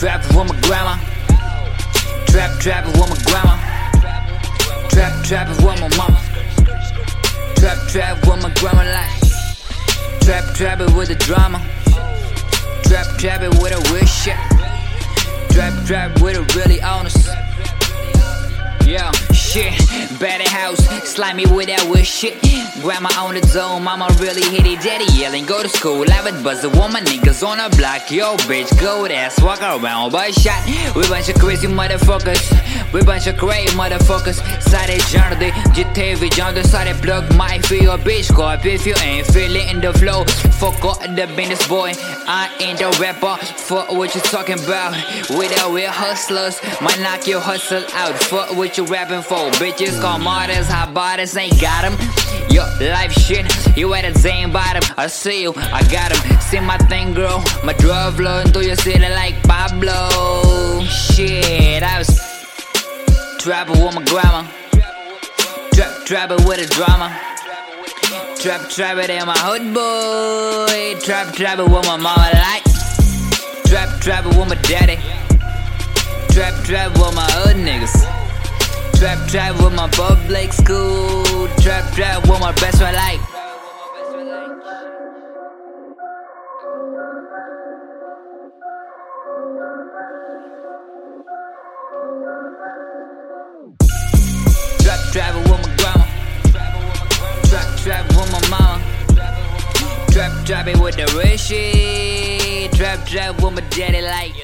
trap with my grandma. Trap, trap with my grandma. Trap, trap with my mama. Trap, trap with my grandma like. Trap, trap it with the drama. Trap, trap it with a real shit. Trap, trap with a really honest better house. Slimy with that wish shit. Grandma on the zone, mama really hit it. Daddy yelling, go to school. I would buzz a woman, niggas on a block. Yo, bitch, go ass, walk around, but shot. We bunch of crazy motherfuckers. We bunch of crazy motherfuckers. Sare जान दे जिथे भी जांदे सारे block. my feel bitch go up if you ain't feeling in the flow. Fuck all the business boy. I ain't a rapper. Fuck what you talking about. We the real hustlers. Might knock your hustle out. Fuck what you rapping for. Bitches call martyrs, hot bodies ain't got 'em. Yo, life shit, you at the same bottom. I see you, I got 'em. See my thing, girl. My drug flowing through your city like Pablo. Shit, I was trapping with my grandma. Trap, trapping with the drama. Trap, trapping in my hood, boy. Trap, trapping with my mama, like. Trap, trapping with my daddy. Trap, trap with my hood niggas. Trap with my public school. Trap, trap with my best friend, like. Trap, trap with my grandma. Trap, trap with my mama. Trap, trap it with the rich shit. Trap, trap with my daddy, like.